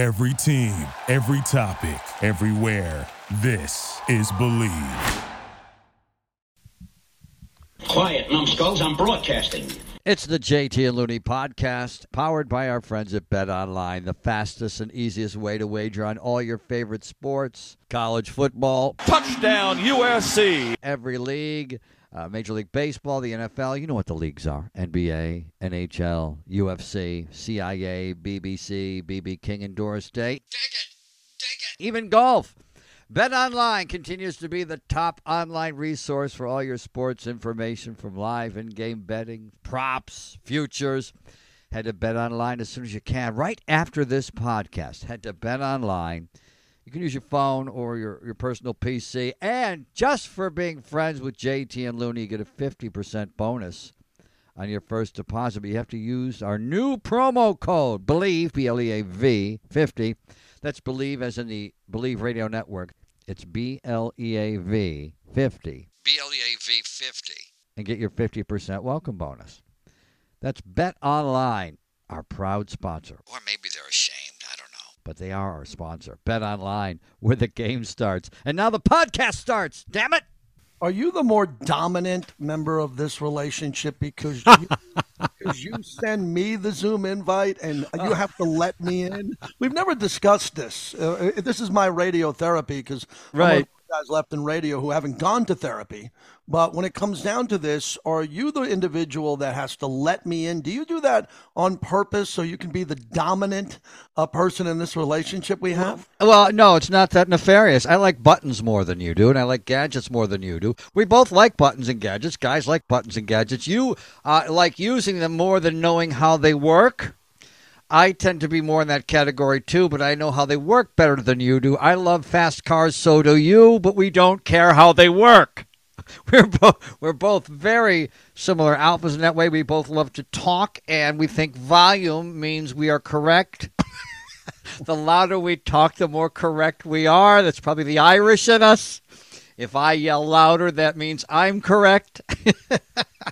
Every team, every topic, everywhere. This is Bleav. Quiet, numbskulls. I'm broadcasting. It's the JT and Looney podcast, powered by our friends at Bet Online, the fastest and easiest way to wager on all your favorite sports, college football, Touchdown USC. every league, uh, Major League Baseball, the NFL. You know what the leagues are NBA, NHL, UFC, CIA, BBC, BB King and Doris Day. Dig it! Dig it! Even golf. Bet Online continues to be the top online resource for all your sports information from live in game betting, props, futures. Head to Bet Online as soon as you can. Right after this podcast, head to Bet Online. You can use your phone or your, your personal PC. And just for being friends with JT and Looney, you get a 50% bonus on your first deposit. But you have to use our new promo code, BLEAV, B L E A V, 50. That's Bleav as in the Bleav Radio Network. It's B L E A V 50. B L E A V 50. And get your 50% welcome bonus. That's Bet Online, our proud sponsor. Or maybe they're ashamed. I don't know. But they are our sponsor. Bet Online, where the game starts. And now the podcast starts. Damn it. Are you the more dominant member of this relationship because you, because you send me the Zoom invite and you have to let me in? We've never discussed this. Uh, this is my radio therapy because Right. Guys left in radio who haven't gone to therapy. But when it comes down to this, are you the individual that has to let me in? Do you do that on purpose so you can be the dominant uh, person in this relationship we have? Well, no, it's not that nefarious. I like buttons more than you do, and I like gadgets more than you do. We both like buttons and gadgets. Guys like buttons and gadgets. You uh, like using them more than knowing how they work. I tend to be more in that category too, but I know how they work better than you do. I love fast cars, so do you, but we don't care how they work. We're both we're both very similar alphas in that way. We both love to talk, and we think volume means we are correct. the louder we talk, the more correct we are. That's probably the Irish in us. If I yell louder, that means I'm correct.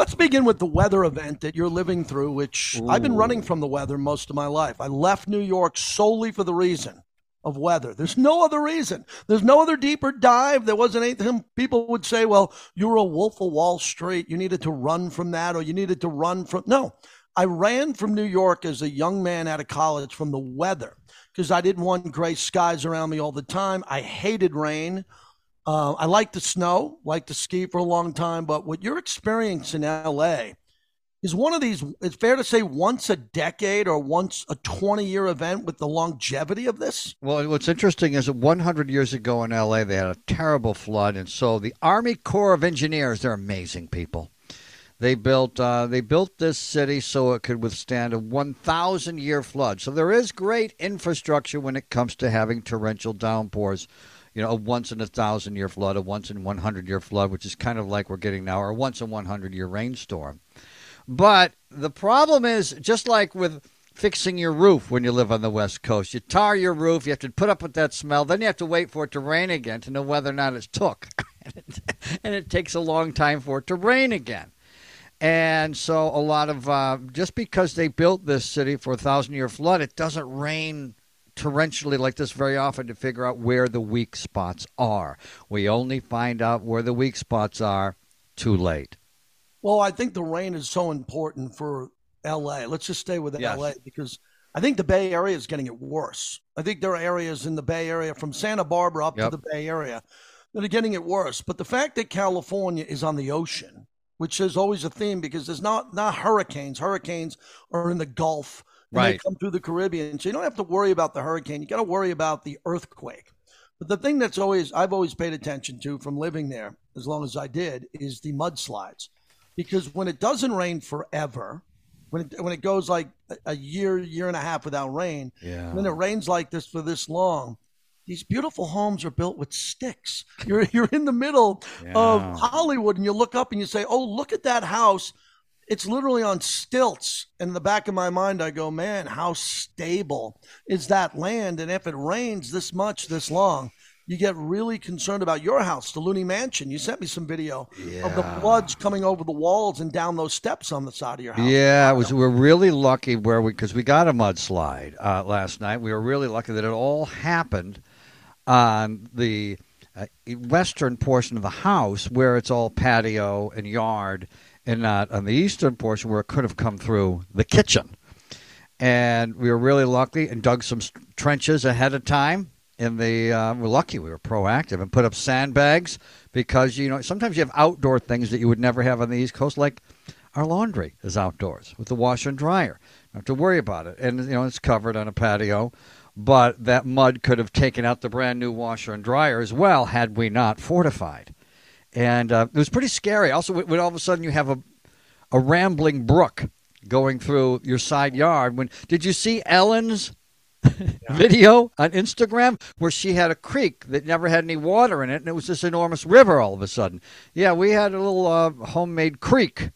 Let's begin with the weather event that you're living through, which I've been running from the weather most of my life. I left New York solely for the reason of weather. There's no other reason. There's no other deeper dive. There wasn't anything. People would say, well, you were a wolf of Wall Street. You needed to run from that or you needed to run from. No, I ran from New York as a young man out of college from the weather because I didn't want gray skies around me all the time. I hated rain. Uh, I like the snow, like to ski for a long time, but what you're experiencing in LA is one of these, it's fair to say, once a decade or once a 20 year event with the longevity of this. Well, what's interesting is that 100 years ago in LA, they had a terrible flood, and so the Army Corps of Engineers, they're amazing people. They built uh, they built this city so it could withstand a 1,000 year flood. So there is great infrastructure when it comes to having torrential downpours. You know, a once in a thousand year flood, a once in 100 year flood, which is kind of like we're getting now, or a once in 100 year rainstorm. But the problem is, just like with fixing your roof when you live on the West Coast, you tar your roof, you have to put up with that smell, then you have to wait for it to rain again to know whether or not it's took. and it takes a long time for it to rain again. And so, a lot of uh, just because they built this city for a thousand year flood, it doesn't rain torrentially like this very often to figure out where the weak spots are. We only find out where the weak spots are too late. Well, I think the rain is so important for LA. Let's just stay with Yes. LA because I think the Bay Area is getting it worse. I think there are areas in the Bay Area from Santa Barbara up Yep. to the Bay Area that are getting it worse. But the fact that California is on the ocean, which is always a theme because there's not not hurricanes. Hurricanes are in the Gulf. And They Right. come through the Caribbean. So you don't have to worry about the hurricane. You got to worry about the earthquake. But the thing that's always I've always paid attention to from living there as long as I did is the mudslides. Because when it doesn't rain forever, when it, when it goes like a- year, year and a half without rain, Yeah. then it rains like this for this long, these beautiful homes are built with sticks. You're you're in the middle Yeah. of Hollywood and you look up and you say, "Oh, look at that house." It's literally on stilts. And in the back of my mind, I go, man, how stable is that land? And if it rains this much, this long, you get really concerned about your house, the Looney Mansion. You sent me some video of the Yeah. floods coming over the walls and down those steps on the side of your house. Yeah, it was. We're really lucky where we because we got a mudslide uh, last night. We were really lucky that it all happened on the uh, western portion of the house where it's all patio and yard, and not on the eastern portion where it could have come through the kitchen. And we were really lucky and dug some trenches ahead of time. In the uh, we're lucky we were proactive and put up sandbags because you know sometimes you have outdoor things that you would never have on the East Coast like our laundry is outdoors with the washer and dryer. Don't have to worry about it. And, you know, it's covered on a patio. But that mud could have taken out the brand new washer and dryer as well had we not fortified. And uh, it was pretty scary. Also, when all of a sudden you have a, a rambling brook going through your side yard. When Did you see Ellen's video on Instagram where she had a creek that never had any water in it and it was this enormous river all of a sudden? Yeah, we had a little uh, homemade creek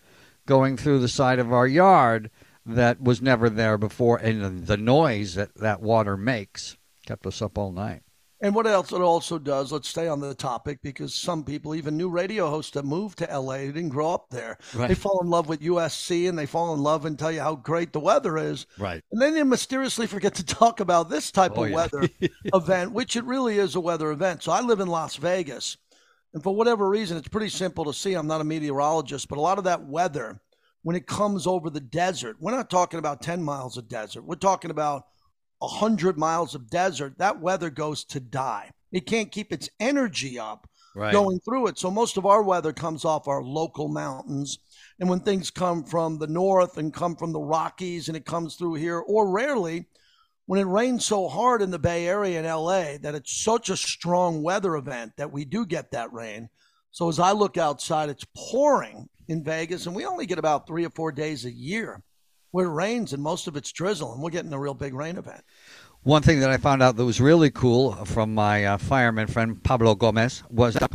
going through the side of our yard that was never there before, and the noise that that water makes kept us up all night. And what else it also does, let's stay on the topic because some people, even new radio hosts that moved to LA, they didn't grow up there. Right. They fall in love with USC and they fall in love and tell you how great the weather is. Right. And then they mysteriously forget to talk about this type Oh, of yeah. weather event, which it really is a weather event. So I live in Las Vegas. And for whatever reason, it's pretty simple to see. I'm not a meteorologist, but a lot of that weather, when it comes over the desert, we're not talking about 10 miles of desert. We're talking about 100 miles of desert. That weather goes to die. It can't keep its energy up Right. going through it. So most of our weather comes off our local mountains. And when things come from the north and come from the Rockies and it comes through here, or rarely, when it rains so hard in the Bay Area and LA that it's such a strong weather event that we do get that rain. So as I look outside, it's pouring in Vegas, and we only get about three or four days a year where it rains, and most of it's drizzle, and we're getting a real big rain event. One thing that I found out that was really cool from my uh, fireman friend Pablo Gomez was I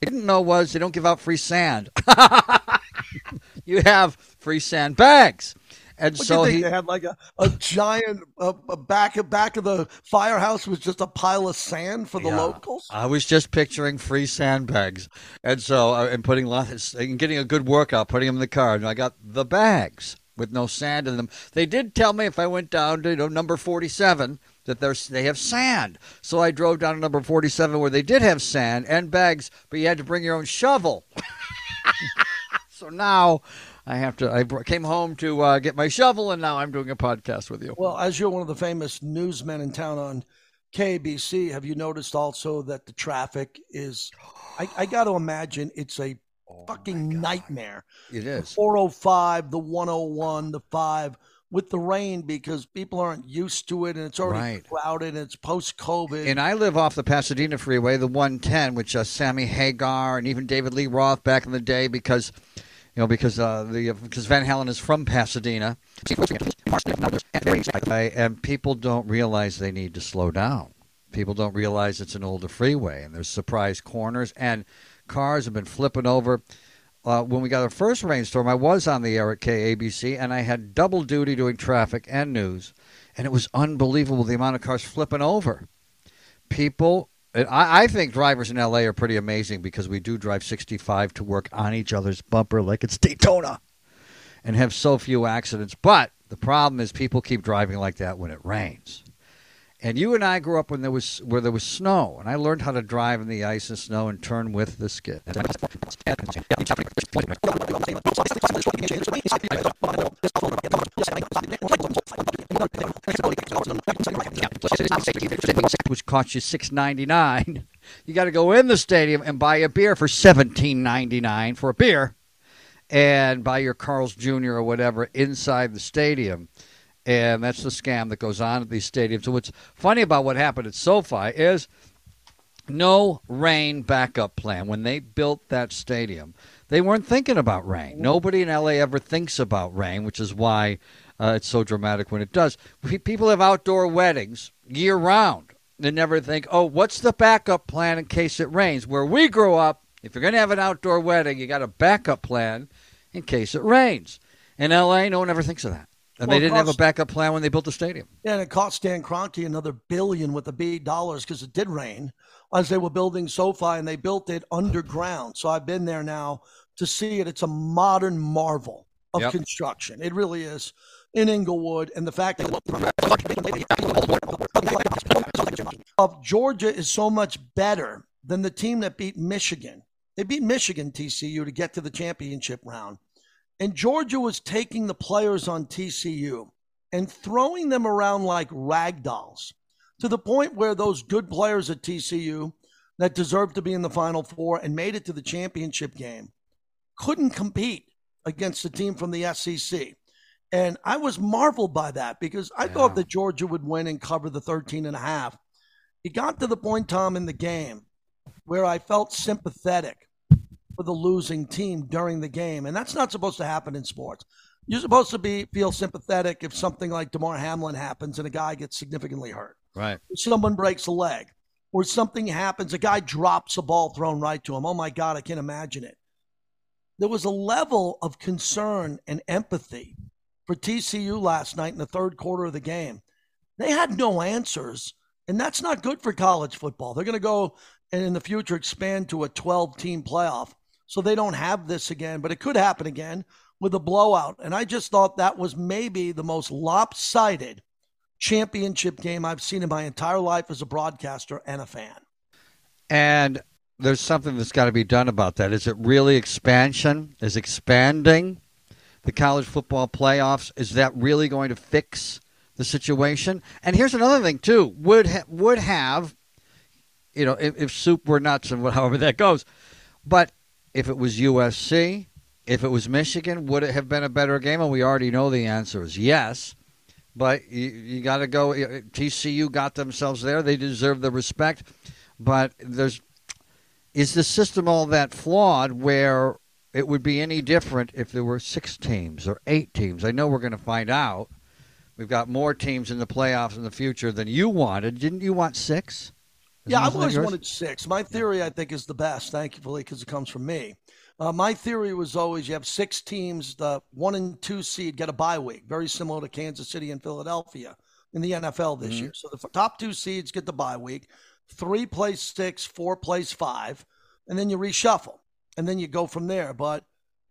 didn't know was they don't give out free sand. you have free sand bags, and What so he they had like a, a giant a, a back back of the firehouse was just a pile of sand for the Yeah. locals. I was just picturing free sandbags, and so uh, and putting lots and getting a good workout, putting them in the car, and I got the bags with no sand in them. They did tell me if I went down to you know, number forty-seven that there's they have sand, so I drove down to number forty-seven where they did have sand and bags, but you had to bring your own shovel. so now I have to. I came home to uh, get my shovel, and now I'm doing a podcast with you. Well, as you're one of the famous newsmen in town on KBC, have you noticed also that the traffic is? I, I got to imagine it's a Oh fucking nightmare. It is. 405, the 101, the 5 with the rain because people aren't used to it and it's already Right. crowded and it's post COVID. And I live off the Pasadena Freeway, the 110, which uh, Sammy Hagar and even David Lee Roth back in the day, because you know because uh, the because Van Halen is from Pasadena, and people don't realize they need to slow down. People don't realize it's an older freeway, and there's surprise corners, and cars have been flipping over. Uh, when we got our first rainstorm, I was on the air at KABC, and I had double duty doing traffic and news, and it was unbelievable the amount of cars flipping over people I, I think drivers in LA are pretty amazing because we do drive 65 to work on each other's bumper like it's Daytona and have so few accidents. But the problem is people keep driving like that when it rains. And you and I grew up when there was where there was snow, and I learned how to drive in the ice and snow and turn with the skid. which costs you six ninety nine. You got to go in the stadium and buy a beer for seventeen ninety nine for a beer, and buy your Carl's Jr. or whatever inside the stadium. And that's the scam that goes on at these stadiums. So what's funny about what happened at SoFi is no rain backup plan. When they built that stadium, they weren't thinking about rain. Nobody in LA ever thinks about rain, which is why uh, it's so dramatic when it does. People have outdoor weddings year round. They never think, oh, what's the backup plan in case it rains? Where we grow up, if you're going to have an outdoor wedding, you got a backup plan in case it rains. In LA, no one ever thinks of that. And Well, they didn't have a backup plan when they built the stadium. Yeah, and it cost Stan Kroenke another billion with the B dollars because it did rain as they were building SoFi and they built it underground. So I've been there now to see it. It's a modern marvel of Yep. construction. It really is in Inglewood, and the fact that of Georgia is so much better than the team that beat Michigan. They beat Michigan TCU to get to the championship round. And Georgia was taking the players on TCU and throwing them around like rag dolls to the point where those good players at TCU that deserved to be in the Final Four and made it to the championship game couldn't compete against a team from the SEC. And I was marveled by that because I thought that Georgia would win and cover the 13 and a half. It got to the point, Tom, in the game where I felt sympathetic for the losing team during the game. And that's not supposed to happen in sports. You're supposed to be feel sympathetic if something like Damar Hamlin happens and a guy gets significantly hurt. Right. Someone breaks a leg or something happens, a guy drops a ball thrown right to him. Oh my God, I can't imagine it. There was a level of concern and empathy for TCU last night in the third quarter of the game. They had no answers, and that's not good for college football. They're going to go and in the future expand to a 12 team playoff. So they don't have this again, but it could happen again with a blowout. And I just thought that was maybe the most lopsided championship game I've seen in my entire life as a broadcaster and a fan. And there's something that's got to be done about that. Is it really expansion? Is expanding the college football playoffs? Is that really going to fix the situation? And here's another thing too. Would ha- would have, you know, if, if soup were nuts and however that goes, but if it was USC, if it was Michigan, would it have been a better game? And we already know the answer is yes. But you, you got to go. Uh, TCU got themselves there. They deserve the respect. But there's is the system all that flawed where it would be any different if there were six teams or eight teams? I know we're going to find out. We've got more teams in the playoffs in the future than you wanted. Didn't you want six? Yeah, I've always yours? wanted six. My theory, I think, is the best, thankfully, because it comes from me. Uh, my theory was always you have six teams, the one and two seed get a bye week, very similar to Kansas City and Philadelphia in the NFL this year. So the top two seeds get the bye week, three plays six, four plays five, and then you reshuffle, and then you go from there. But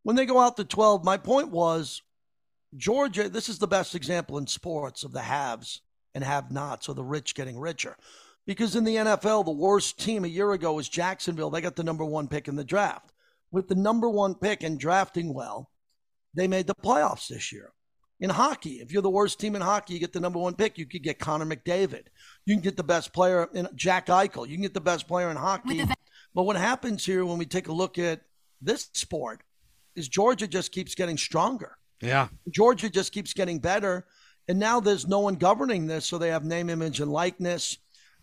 when they go out to 12, my point was Georgia, this is the best example in sports of the haves and have nots, or the rich getting richer. Because in the NFL, the worst team a year ago was Jacksonville. They got the number one pick in the draft. With the number one pick and drafting well, they made the playoffs this year. In hockey, if you're the worst team in hockey, you get the number one pick. You could get Connor McDavid. You can get the best player in Jack Eichel. You can get the best player in hockey. But what happens here when we take a look at this sport is Georgia just keeps getting stronger. Yeah. Georgia just keeps getting better. And now there's no one governing this. So they have name, image, and likeness.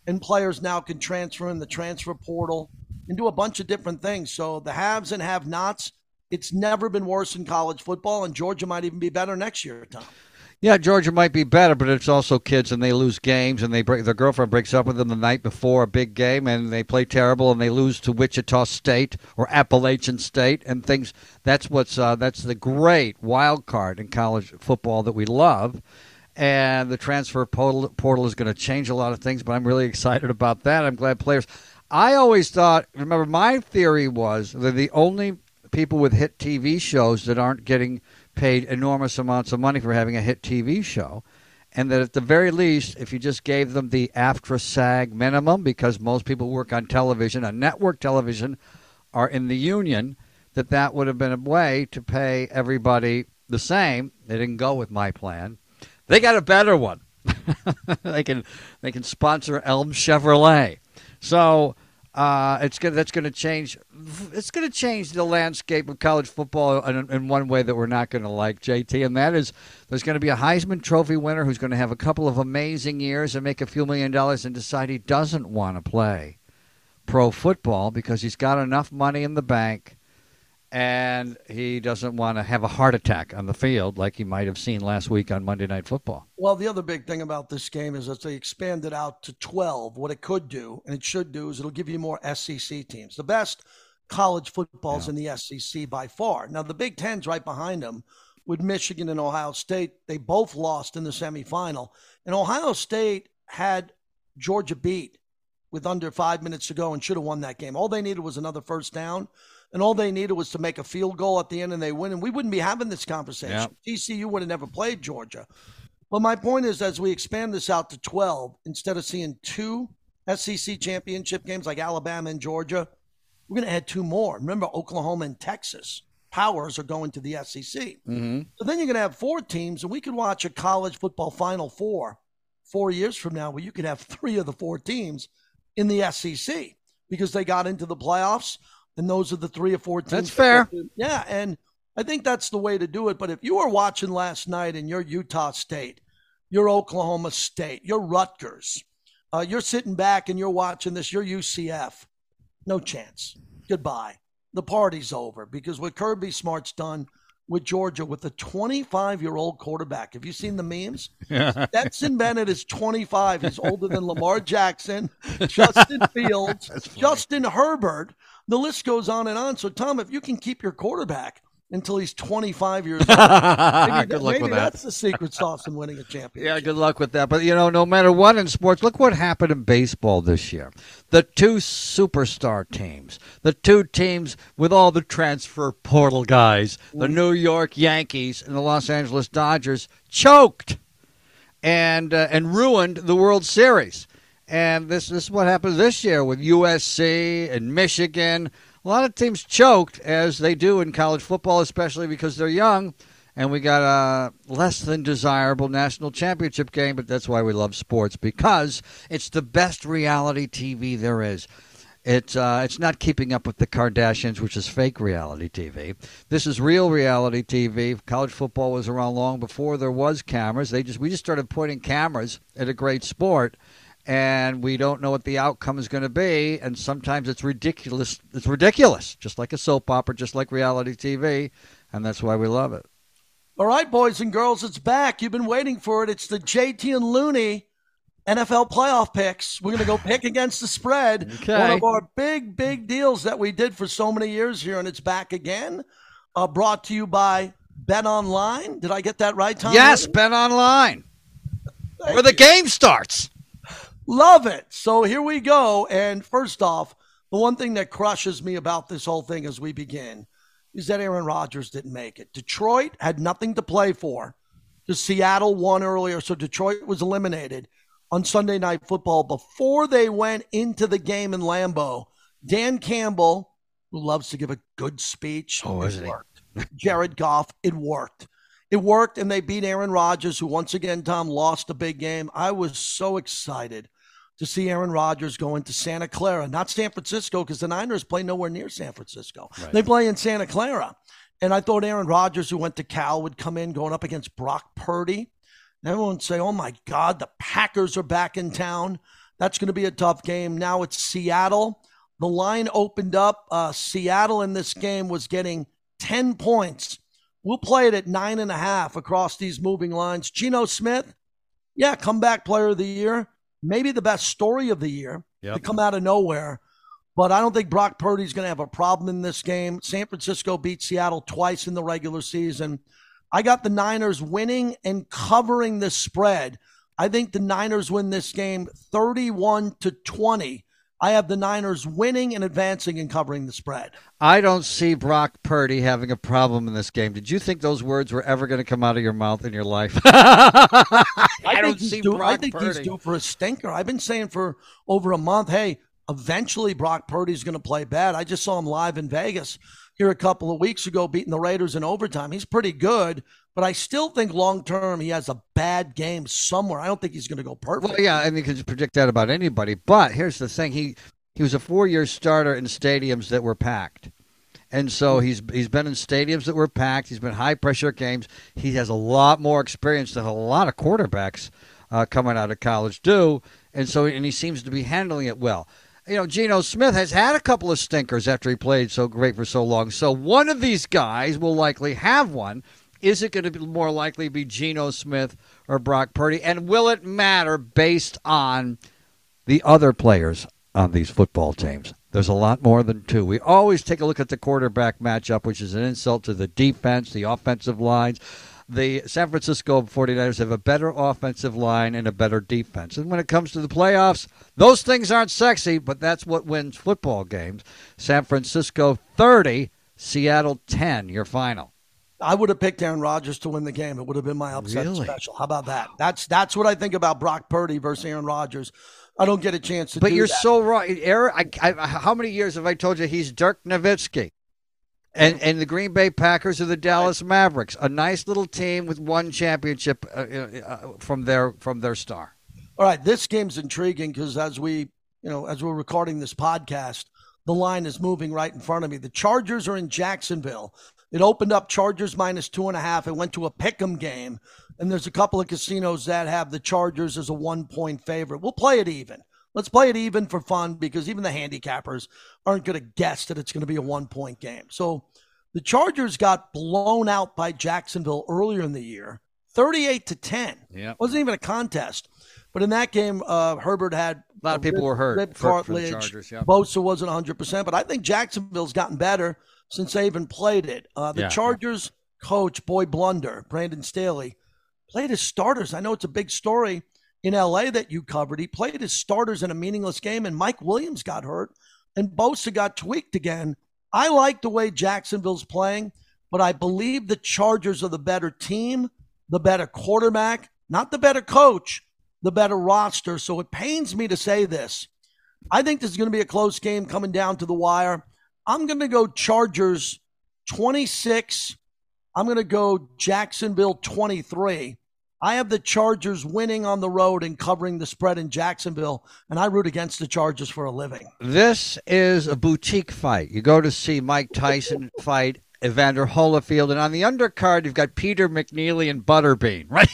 And players now can transfer in the transfer portal and do a bunch of different things. So the haves and have nots, it's never been worse in college football. And Georgia might even be better next year, Tom. Yeah, Georgia might be better, but it's also kids, and they lose games, and they break. Their girlfriend breaks up with them the night before a big game, and they play terrible, and they lose to Wichita State or Appalachian State, and things. That's what's uh, that's the great wild card in college football that we love, and the transfer portal, portal is going to change a lot of things. But I'm really excited about that. I'm glad players. I always thought. Remember, my theory was that the only people with hit TV shows that aren't getting paid enormous amounts of money for having a hit TV show. And that at the very least, if you just gave them the AFTRA SAG minimum, because most people work on television, on network television, are in the union, that that would have been a way to pay everybody the same. They didn't go with my plan. They got a better one. they can they can sponsor Elm Chevrolet. So uh, it's gonna that's going to change. It's going to change the landscape of college football in, in one way that we're not going to like, JT, and that is there's going to be a Heisman Trophy winner who's going to have a couple of amazing years and make a few million dollars and decide he doesn't want to play pro football because he's got enough money in the bank and he doesn't want to have a heart attack on the field like he might have seen last week on Monday Night Football. Well, the other big thing about this game is that they expanded out to 12. What it could do, and it should do, is it'll give you more SEC teams. The best college football's in the SEC by far. Now, the Big Ten's right behind them, with Michigan and Ohio State. They both lost in the semifinal. And Ohio State had Georgia beat with under five minutes to go and should have won that game. All they needed was another first down, and all they needed was to make a field goal at the end and they win. And we wouldn't be having this conversation. Yeah. TCU would have never played Georgia. But my point is, as we expand this out to 12, instead of seeing two SEC championship games like Alabama and Georgia, we're going to add two more. Remember, Oklahoma and Texas powers are going to the SEC. Mm-hmm. So then you're going to have four teams, and we could watch a college football Final Four four years from now where you could have three of the four teams in the SEC because they got into the playoffs, and those are the three or four teams. That's fair. Yeah, and I think that's the way to do it. But if you were watching last night and you're Utah State, you're Oklahoma State, you're Rutgers, uh, you're sitting back and you're watching this, you're UCF, no chance. Goodbye. The party's over because what Kirby Smart's done with Georgia with the 25 year old quarterback. Have you seen the memes? Stetson Bennett is 25. He's older than Lamar Jackson, Justin Fields, Justin Herbert. The list goes on and on. So, Tom, if you can keep your quarterback until he's 25 years old, maybe, Good luck maybe with that. that's the secret sauce in winning a championship. Yeah, good luck with that. But you know, no matter what in sports, look what happened in baseball this year. The two superstar teams, the two teams with all the transfer portal guys, the New York Yankees and the Los Angeles Dodgers, choked and uh, and ruined the World Series. And this, this is what happened this year with USC and Michigan. A lot of teams choked, as they do in college football, especially because they're young. And we got a less than desirable national championship game, but that's why we love sports because it's the best reality TV there is. It's uh, it's not keeping up with the Kardashians, which is fake reality TV. This is real reality TV. College football was around long before there was cameras. They just we just started putting cameras at a great sport, and we don't know what the outcome is going to be. And sometimes it's ridiculous. It's ridiculous, just like a soap opera, just like reality TV, and that's why we love it. All right, boys and girls, it's back. You've been waiting for it. It's the JT and Looney NFL playoff picks. We're going to go pick against the spread. Okay. One of our big, big deals that we did for so many years here, and it's back again. Uh, brought to you by Bet Online. Did I get that right, Tom? Yes, bet online, where the game starts. Love it. So here we go. And first off, the one thing that crushes me about this whole thing as we begin is that Aaron Rodgers didn't make it. Detroit had nothing to play for. The Seattle won earlier, so Detroit was eliminated on Sunday Night Football before they went into the game in Lambeau. Dan Campbell, who loves to give a good speech, Oh, it worked. Jared Goff, it worked. It worked, and they beat Aaron Rodgers, who once again, Tom, lost a big game. I was so excited to see Aaron Rodgers go into Santa Clara, not San Francisco, because the Niners play nowhere near San Francisco. They play in Santa Clara. And I thought Aaron Rodgers, who went to Cal, would come in going up against Brock Purdy. And everyone would say, oh my God, the Packers are back in town. That's going to be a tough game. Now it's Seattle. The line opened up. Uh, Seattle in this game was getting 10 points. We'll play it at nine and a half across these moving lines. Geno Smith, yeah, comeback player of the year, maybe the best story of the year to come out of nowhere. But I don't think Brock Purdy's going to have a problem in this game. San Francisco beat Seattle twice in the regular season. I got the Niners winning and covering the spread. I think the Niners win this game 31 to 20. I have the Niners winning and advancing and covering the spread. I don't see Brock Purdy having a problem in this game. Did you think those words were ever going to come out of your mouth in your life? I, I don't see due, Brock I think he's Purdy. due for a stinker. I've been saying for over a month, hey, eventually Brock Purdy's going to play bad. I just saw him live in Vegas here a couple of weeks ago, beating the Raiders in overtime. He's pretty good, but I still think long term he has a bad game somewhere. I don't think he's going to go perfect. Well, yeah, and you can predict that about anybody. But here's the thing: he he was a four-year starter in stadiums that were packed, and so he's he's been in stadiums that were packed. He's been high-pressure games. He has a lot more experience than a lot of quarterbacks uh, coming out of college do, and so and he seems to be handling it well. You know, Geno Smith has had a couple of stinkers after he played so great for so long. So one of these guys will likely have one. Is it going to be more likely be Geno Smith or Brock Purdy? And will it matter based on the other players on these football teams? There's a lot more than two. We always take a look at the quarterback matchup, which is an insult to the defense, the offensive lines. The San Francisco 49ers have a better offensive line and a better defense. And when it comes to the playoffs, those things aren't sexy, but that's what wins football games. San Francisco 30, Seattle 10, your final. I would have picked Aaron Rodgers to win the game. It would have been my upset Really? special. How about that? That's that's what I think about Brock Purdy versus Aaron Rodgers. I don't get a chance to But do you're that. so right, Eric. I, I, how many years have I told you he's Dirk Nowitzki? And, and the Green Bay Packers are the Dallas Mavericks, a nice little team with one championship uh, uh, from their from their star. All right, this game's intriguing because as we, you know, as we're recording this podcast, the line is moving right in front of me. The Chargers are in Jacksonville. It opened up Chargers minus two and a half. It went to a pick'em game, and there's a couple of casinos that have the Chargers as a one point favorite. We'll play it even. Let's play it even for fun because even the handicappers aren't going to guess that it's going to be a one point game. So the Chargers got blown out by Jacksonville earlier in the year, 38 to 10. Yeah. Wasn't even a contest. But in that game, uh, Herbert had A lot of people were hurt rib for- for the cartilage. Chargers, yeah. Bosa wasn't 100%, but I think Jacksonville's gotten better since they even played it. Uh, the Yeah. Chargers coach, Boy Blunder, Brandon Staley, played his starters. I know it's a big story in LA that you covered. He played his starters in a meaningless game, and Mike Williams got hurt, and Bosa got tweaked again. I like the way Jacksonville's playing, but I believe the Chargers are the better team, the better quarterback, not the better coach, the better roster. So it pains me to say this. I think this is going to be a close game coming down to the wire. I'm going to go Chargers 26. I'm going to go Jacksonville 23. I have the Chargers winning on the road and covering the spread in Jacksonville, and I root against the Chargers for a living. This is a boutique fight. You go to see Mike Tyson fight Evander Holyfield, and on the undercard, you've got Peter McNeeley and Butterbean, right?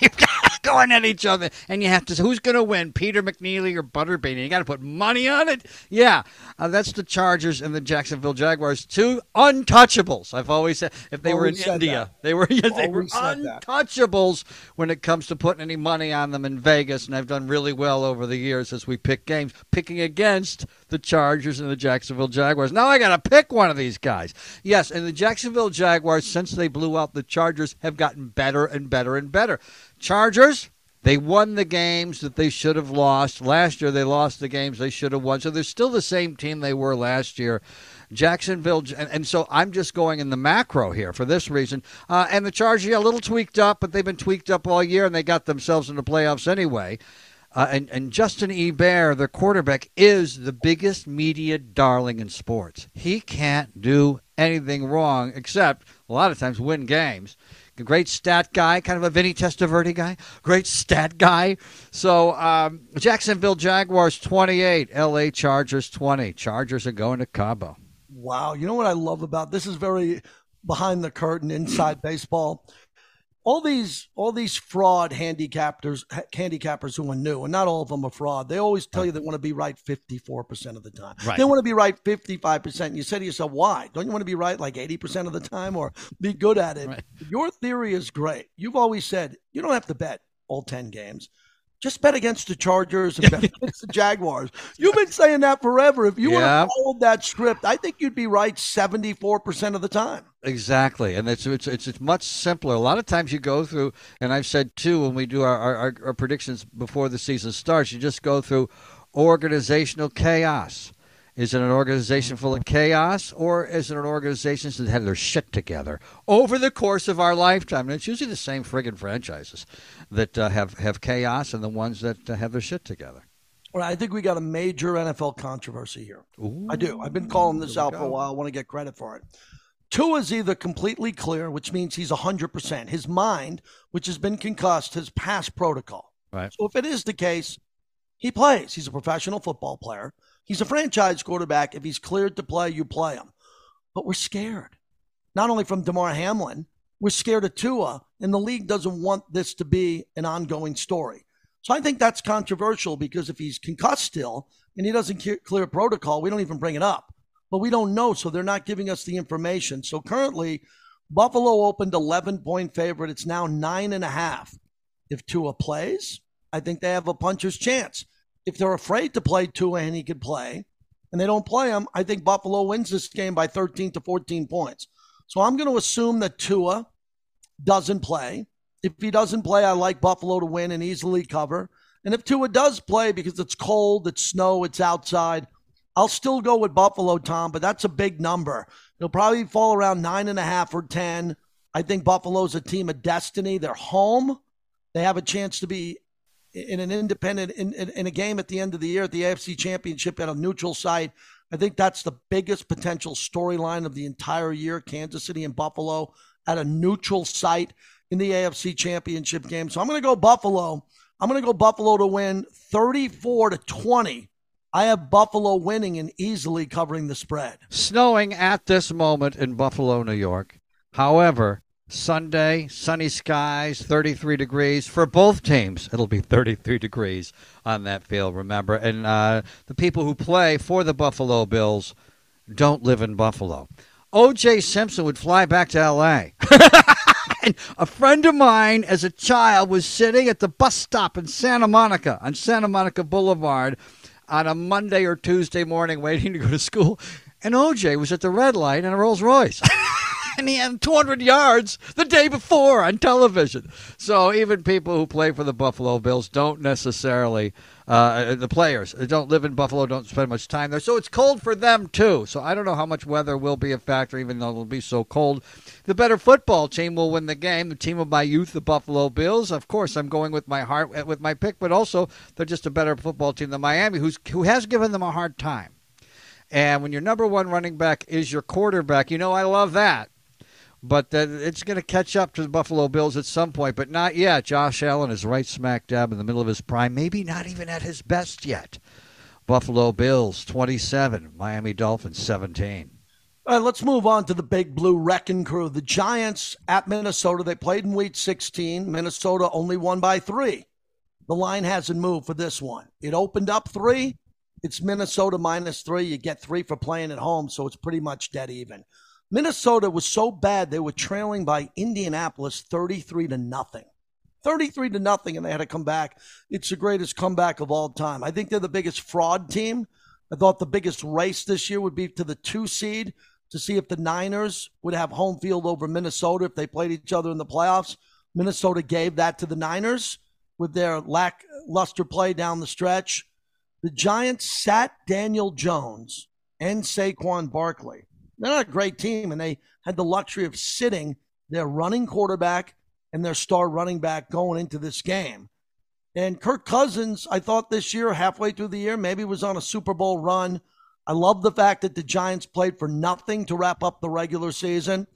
Going at each other, and you have to say who's going to win, Peter McNeeley or Butterbean. And you got to put money on it. Yeah, uh, that's the Chargers and the Jacksonville Jaguars, two untouchables. I've always said if they were in Always India, that. they were yes, they were Always said that. untouchables when it comes to putting any money on them in Vegas, and I've done really well over the years as we pick games, picking against the Chargers and the Jacksonville Jaguars. Now I got to pick one of these guys. Yes, and the Jacksonville Jaguars, since they blew out the Chargers, have gotten better and better and better. Chargers. They won the games that they should have lost. Last year, they lost the games they should have won. So they're still the same team they were last year. Jacksonville, and, and so I'm just going in the macro here for this reason. Uh, and the Chargers, yeah, a little tweaked up, but they've been tweaked up all year, and they got themselves in the playoffs anyway. Uh, and, and Justin Herbert, their quarterback, is the biggest media darling in sports. He can't do anything wrong except a lot of times win games. Great stat guy, kind of a Vinny Testaverde guy. Great stat guy. So um, Jacksonville Jaguars 28, L.A. Chargers 20. Chargers are going to Cabo. Wow. You know what I love about this is very behind the curtain inside baseball. All these all these fraud handicappers handicappers who are new, and not all of them are fraud. They always tell you they want to be right 54% of the time. Right. They want to be right 55%. And you say to yourself, why? Don't you want to be right like 80% of the time or be good at it? Right. Your theory is great. You've always said you don't have to bet all 10 games. Just bet against the Chargers and bet against the Jaguars. You've been saying that forever. If you would Yeah. have followed that script, I think you'd be right 74% of the time. Exactly, and it's, it's it's it's much simpler. A lot of times you go through, and I've said too when we do our, our, our predictions before the season starts, you just go through organizational chaos. Is it an organization full of chaos, or is it an organization that had their shit together over the course of our lifetime? And it's usually the same friggin' franchises that uh, have have chaos and the ones that uh, have their shit together. Well, I think we got a major NFL controversy here. I do. I've been calling this out for a while. I want to get credit for it. Tua is either completely clear, which means he's 100%. His mind, which has been concussed, has passed protocol. Right. So if it is the case, he plays. He's a professional football player. He's a franchise quarterback. If he's cleared to play, you play him. But we're scared. Not only from Damar Hamlin, we're scared of Tua, and the league doesn't want this to be an ongoing story. So I think that's controversial because if he's concussed still and he doesn't clear protocol, we don't even bring it up. But we don't know, so they're not giving us the information. So currently, Buffalo opened 11 point favorite. It's now nine and a half. If Tua plays, I think they have a puncher's chance. If they're afraid to play Tua and he could play, and they don't play him, I think Buffalo wins this game by 13 to 14 points. So I'm going to assume that Tua doesn't play. If he doesn't play, I like Buffalo to win and easily cover. And if Tua does play because it's cold, it's snow, it's outside, I'll still go with Buffalo, Tom, but that's a big number. It'll probably fall around nine and a half or 10. I think Buffalo's a team of destiny. They're home. They have a chance to be in an independent, in, in, in a game at the end of the year at the AFC Championship at a neutral site. I think that's the biggest potential storyline of the entire year Kansas City and Buffalo at a neutral site in the AFC Championship game. So I'm going to go Buffalo. I'm going to go Buffalo to win 34 to 20. I have Buffalo winning and easily covering the spread. Snowing at this moment in Buffalo, New York. However, Sunday, sunny skies, 33 degrees for both teams. It'll be 33 degrees on that field, remember. And uh, the people who play for the Buffalo Bills don't live in Buffalo. O.J. Simpson would fly back to L.A. and a friend of mine as a child was sitting at the bus stop in Santa Monica on Santa Monica Boulevard on a Monday or Tuesday morning waiting to go to school. And OJ was at the red light in a Rolls Royce. and he had 200 yards the day before on television. So even people who play for the Buffalo Bills don't necessarily, uh, the players don't live in Buffalo, don't spend much time there. So it's cold for them too. So I don't know how much weather will be a factor, even though it'll be so cold. The better football team will win the game. The team of my youth, the Buffalo Bills. Of course, I'm going with my heart uh, with my pick, but also they're just a better football team than Miami, who's who has given them a hard time. And when your number one running back is your quarterback, you know I love that but uh, it's going to catch up to the Buffalo Bills at some point, but not yet. Josh Allen is right smack dab in the middle of his prime, maybe not even at his best yet. Buffalo Bills 27, Miami Dolphins 17. All right, let's move on to the big blue wrecking crew. The Giants at Minnesota. They played in week 16. Minnesota only won by three. The line hasn't moved for this one. It opened up three. It's Minnesota minus three. You get three for playing at home, so it's pretty much dead even. Minnesota was so bad they were trailing by Indianapolis 33 to nothing. 33 to nothing and they had to come back. It's the greatest comeback of all time. I think they're the biggest fraud team. I thought the biggest race this year would be to the 2 seed to see if the Niners would have home field over Minnesota if they played each other in the playoffs. Minnesota gave that to the Niners with their lackluster play down the stretch. The Giants sat Daniel Jones and Saquon Barkley. They're not a great team, and they had the luxury of sitting their running quarterback and their star running back going into this game. And Kirk Cousins, I thought this year, halfway through the year, maybe was on a Super Bowl run. I love the fact that the Giants played for nothing to wrap up the regular season.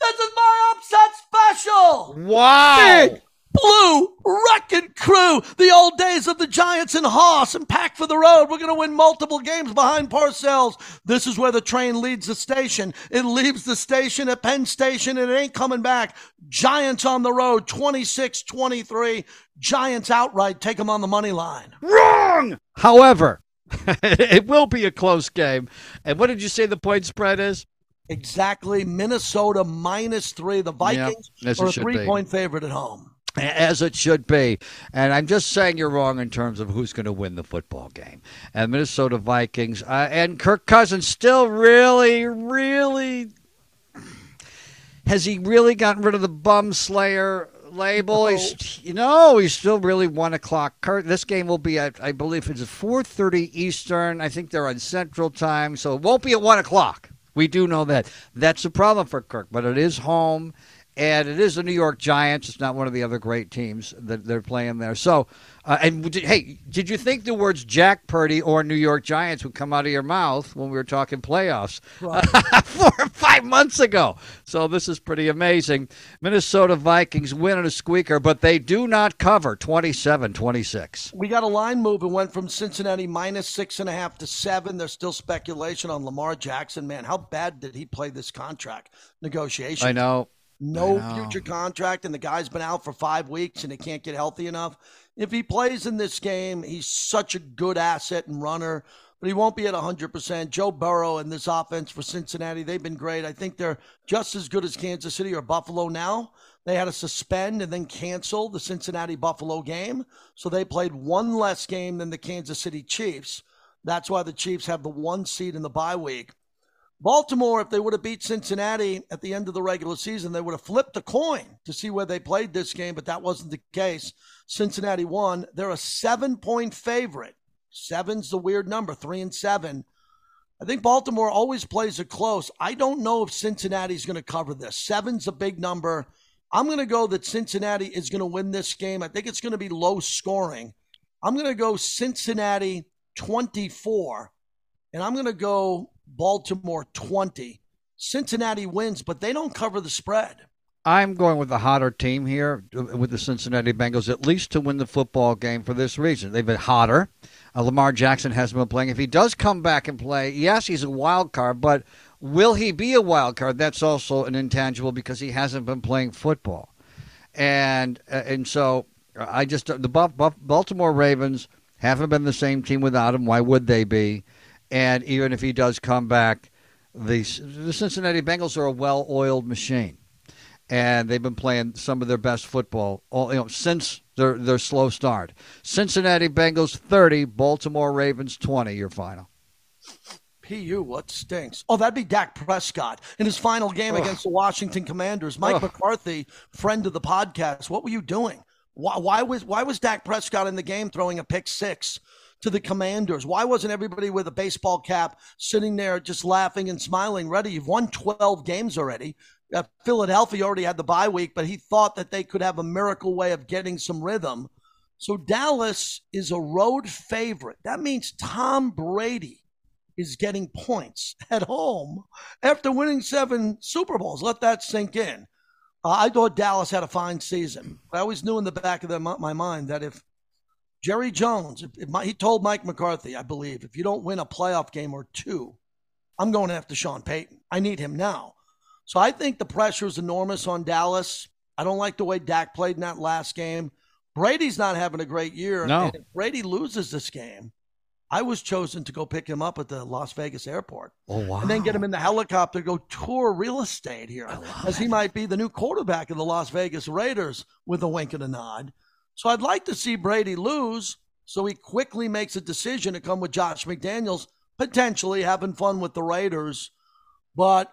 This is my upset special. Wow. Big Blue Wrecking Crew, the old days of the Giants and Hoss and Pack for the Road. We're going to win multiple games behind Parcells. This is where the train leads the station. It leaves the station at Penn Station and it ain't coming back. Giants on the road, 26 23. Giants outright. Take them on the money line. Wrong! However, it will be a close game. And what did you say the point spread is? Exactly. Minnesota minus three. The Vikings yep, are a three point favorite at home as it should be. And I'm just saying you're wrong in terms of who's going to win the football game. And Minnesota Vikings uh, and Kirk Cousins still really, really. Has he really gotten rid of the bum slayer label? No. He's, you know, he's still really one o'clock. Kirk, this game will be at, I believe it's 4:30 Eastern. I think they're on Central Time, so it won't be at one o'clock. We do know that. That's a problem for Kirk, but it is home and it is the New York Giants. It's not one of the other great teams that they're playing there. So, uh, and hey, did you think the words Jack Purdy or New York Giants would come out of your mouth when we were talking playoffs right. four or five months ago? So this is pretty amazing. Minnesota Vikings win in a squeaker, but they do not cover 27-26. We got a line move. It went from Cincinnati minus six and a half to seven. There's still speculation on Lamar Jackson. Man, how bad did he play this contract negotiation? I know no future contract, and the guy's been out for five weeks and he can't get healthy enough. If he plays in this game, he's such a good asset and runner, but he won't be at 100%. Joe Burrow and this offense for Cincinnati, they've been great. I think they're just as good as Kansas City or Buffalo now. They had to suspend and then cancel the Cincinnati Buffalo game. So they played one less game than the Kansas City Chiefs. That's why the Chiefs have the one seed in the bye week. Baltimore, if they would have beat Cincinnati at the end of the regular season, they would have flipped a coin to see where they played this game, but that wasn't the case. Cincinnati won. They're a seven point favorite. Seven's the weird number, three and seven. I think Baltimore always plays it close. I don't know if Cincinnati's going to cover this. Seven's a big number. I'm going to go that Cincinnati is going to win this game. I think it's going to be low scoring. I'm going to go Cincinnati 24, and I'm going to go Baltimore 20. Cincinnati wins, but they don't cover the spread. I'm going with the hotter team here with the Cincinnati Bengals, at least to win the football game for this reason. They've been hotter. Uh, Lamar Jackson hasn't been playing. If he does come back and play, yes, he's a wild card, but will he be a wild card? That's also an intangible because he hasn't been playing football. And uh, and so I just the Baltimore Ravens haven't been the same team without him. Why would they be? And even if he does come back, the, the Cincinnati Bengals are a well-oiled machine, and they've been playing some of their best football all, you know, since their their slow start. Cincinnati Bengals 30, Baltimore Ravens 20. Your final. PU, what stinks? Oh, that'd be Dak Prescott in his final game Ugh. against the Washington Commanders. Mike Ugh. McCarthy, friend of the podcast, what were you doing? Why, why was why was Dak Prescott in the game throwing a pick six? To the commanders? Why wasn't everybody with a baseball cap sitting there just laughing and smiling? Ready? You've won 12 games already. Uh, Philadelphia already had the bye week, but he thought that they could have a miracle way of getting some rhythm. So Dallas is a road favorite. That means Tom Brady is getting points at home after winning seven Super Bowls. Let that sink in. Uh, I thought Dallas had a fine season. I always knew in the back of the, my mind that if Jerry Jones, if, if my, he told Mike McCarthy, I believe, if you don't win a playoff game or two, I'm going after Sean Payton. I need him now. So I think the pressure is enormous on Dallas. I don't like the way Dak played in that last game. Brady's not having a great year. No. And if Brady loses this game, I was chosen to go pick him up at the Las Vegas airport. Oh, wow. And then get him in the helicopter, go tour real estate here, as he might be the new quarterback of the Las Vegas Raiders with a wink and a nod. So I'd like to see Brady lose so he quickly makes a decision to come with Josh McDaniels, potentially having fun with the Raiders. But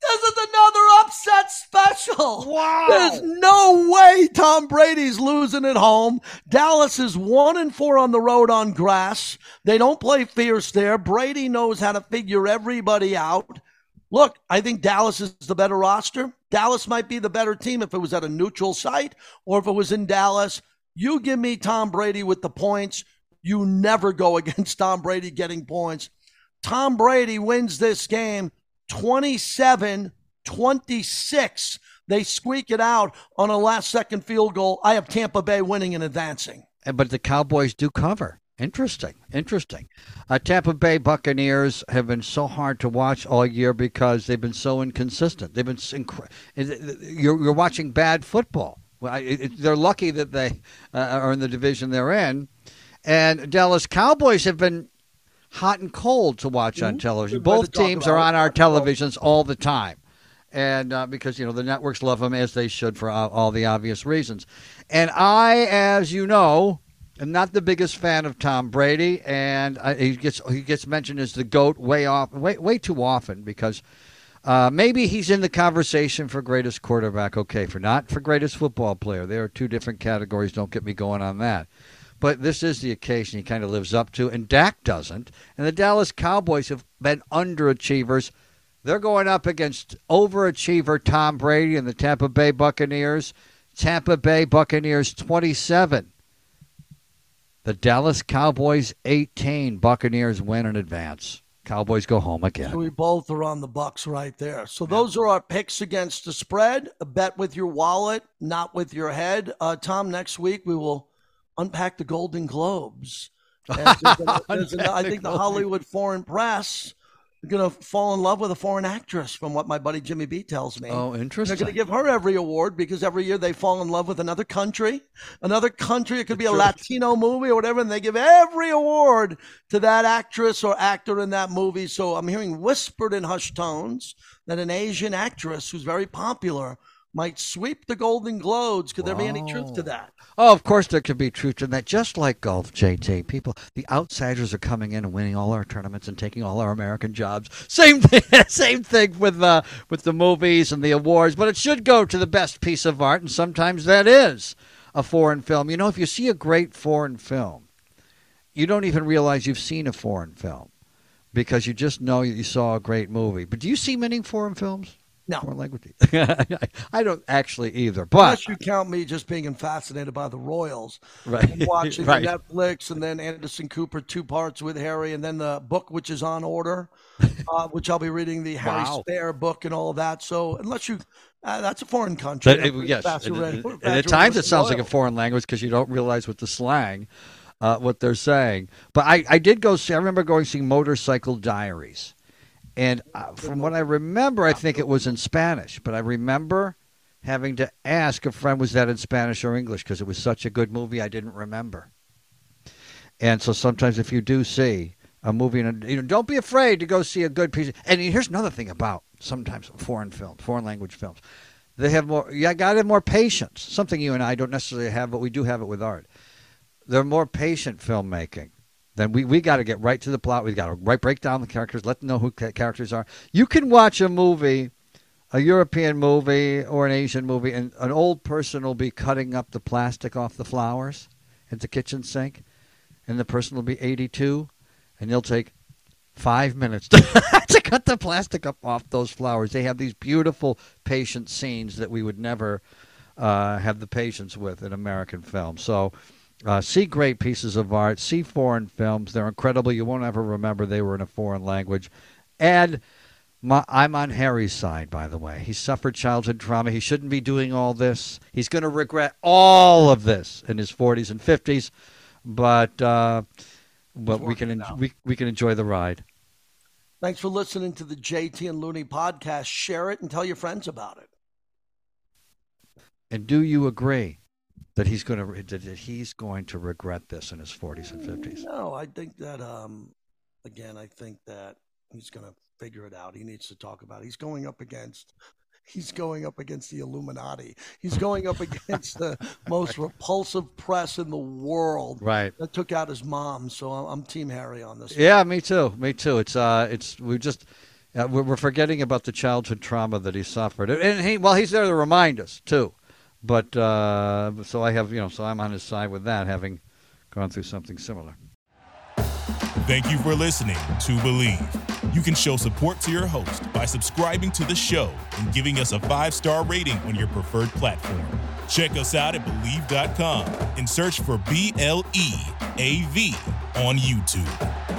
this is another upset special. Wow. There's no way Tom Brady's losing at home. Dallas is one and four on the road on grass. They don't play fierce there. Brady knows how to figure everybody out. Look, I think Dallas is the better roster. Dallas might be the better team if it was at a neutral site or if it was in Dallas. You give me Tom Brady with the points. You never go against Tom Brady getting points. Tom Brady wins this game 27 26. They squeak it out on a last second field goal. I have Tampa Bay winning and advancing. But the Cowboys do cover. Interesting. Interesting. Uh, Tampa Bay Buccaneers have been so hard to watch all year because they've been so inconsistent. They've been inc- you're, you're watching bad football. Well, it, it, they're lucky that they uh, are in the division they're in. And Dallas Cowboys have been hot and cold to watch mm-hmm. on television. Both teams are on our televisions all the time. And uh, because, you know, the networks love them as they should for all, all the obvious reasons. And I, as you know, am not the biggest fan of Tom Brady. And I, he gets he gets mentioned as the GOAT way off, way, way too often because – uh, maybe he's in the conversation for greatest quarterback. Okay, for not for greatest football player. There are two different categories. Don't get me going on that. But this is the occasion he kind of lives up to, and Dak doesn't. And the Dallas Cowboys have been underachievers. They're going up against overachiever Tom Brady and the Tampa Bay Buccaneers. Tampa Bay Buccaneers 27. The Dallas Cowboys 18. Buccaneers win in advance. Cowboys go home again. So we both are on the Bucks right there. So those are our picks against the spread. A bet with your wallet, not with your head. Uh, Tom, next week we will unpack the Golden Globes. I think the Hollywood Foreign Press going to fall in love with a foreign actress, from what my buddy Jimmy B tells me. Oh, interesting. They're going to give her every award because every year they fall in love with another country. Another country, it could be a Latino movie or whatever, and they give every award to that actress or actor in that movie. So I'm hearing whispered in hushed tones that an Asian actress who's very popular might sweep the Golden Globes. Could there be any truth to that? Oh, of course there could be truth to that. Just like golf, JT, people, the outsiders are coming in and winning all our tournaments and taking all our American jobs. Same thing, same thing with uh, with the movies and the awards. But it should go to the best piece of art, and sometimes that is a foreign film. You know, if you see a great foreign film, you don't even realize you've seen a foreign film because you just know you saw a great movie. But do you see many foreign films? No. Foreign language. I don't actually either. But Unless you count me just being fascinated by the Royals. right, and watching right. Netflix and then Anderson Cooper two parts with Harry and then the book which is on order, uh, which I'll be reading the Harry Wow. Spare book and all that. So unless you, uh, that's a foreign country. But yes, and, and- and at times it sounds like a foreign language because you don't realize what the slang, uh, what they're saying. But I, I did go see. I remember going see Motorcycle Diaries, and uh, from what I remember, I think it was in Spanish. But I remember having to ask a friend, was that in Spanish or English? Because it was such a good movie, I didn't remember. And so sometimes if you do see a movie, and you know, don't be afraid to go see a good piece. And here's another thing about sometimes foreign films, foreign language films. They have more. You got to have more patience. Something you and I don't necessarily have, but we do have it with art. They're more patient filmmaking. Then we, we got to get right to the plot. We've got to right break down the characters, let them know who ca- characters are. You can watch a movie, a European movie or an Asian movie, and an old person will be cutting up the plastic off the flowers at the kitchen sink, and the person will be 82, and they'll take five minutes to, to cut the plastic up off those flowers. They have these beautiful, patient scenes that we would never uh, have the patience with in American film. So. Uh, see great pieces of art. See foreign films. They're incredible. You won't ever remember they were in a foreign language. And my, I'm on Harry's side, by the way. He suffered childhood trauma. He shouldn't be doing all this. He's going to regret all of this in his 40s and 50s. But uh, but we can en- we, we can enjoy the ride. Thanks for listening to the JT and Looney podcast. Share it and tell your friends about it. And do you agree that he's going to that he's going to regret this in his 40s and 50s? No, I think that um, again, I think that he's going to figure it out. He needs to talk about it. He's going up against he's going up against the Illuminati. He's going up against the most repulsive press in the world Right. that took out his mom. So I'm, I'm Team Harry on this. Yeah, me too. Me too. It's uh, it's we just uh, we're, we're forgetting about the childhood trauma that he suffered, and he well, he's there to remind us too. But uh, so I have you know, so I'm on his side with that, having gone through something similar. Thank you for listening to Bleav. You can show support to your host by subscribing to the show and giving us a five star rating on your preferred platform. Check us out at Bleav.com and search for B L E A V on YouTube.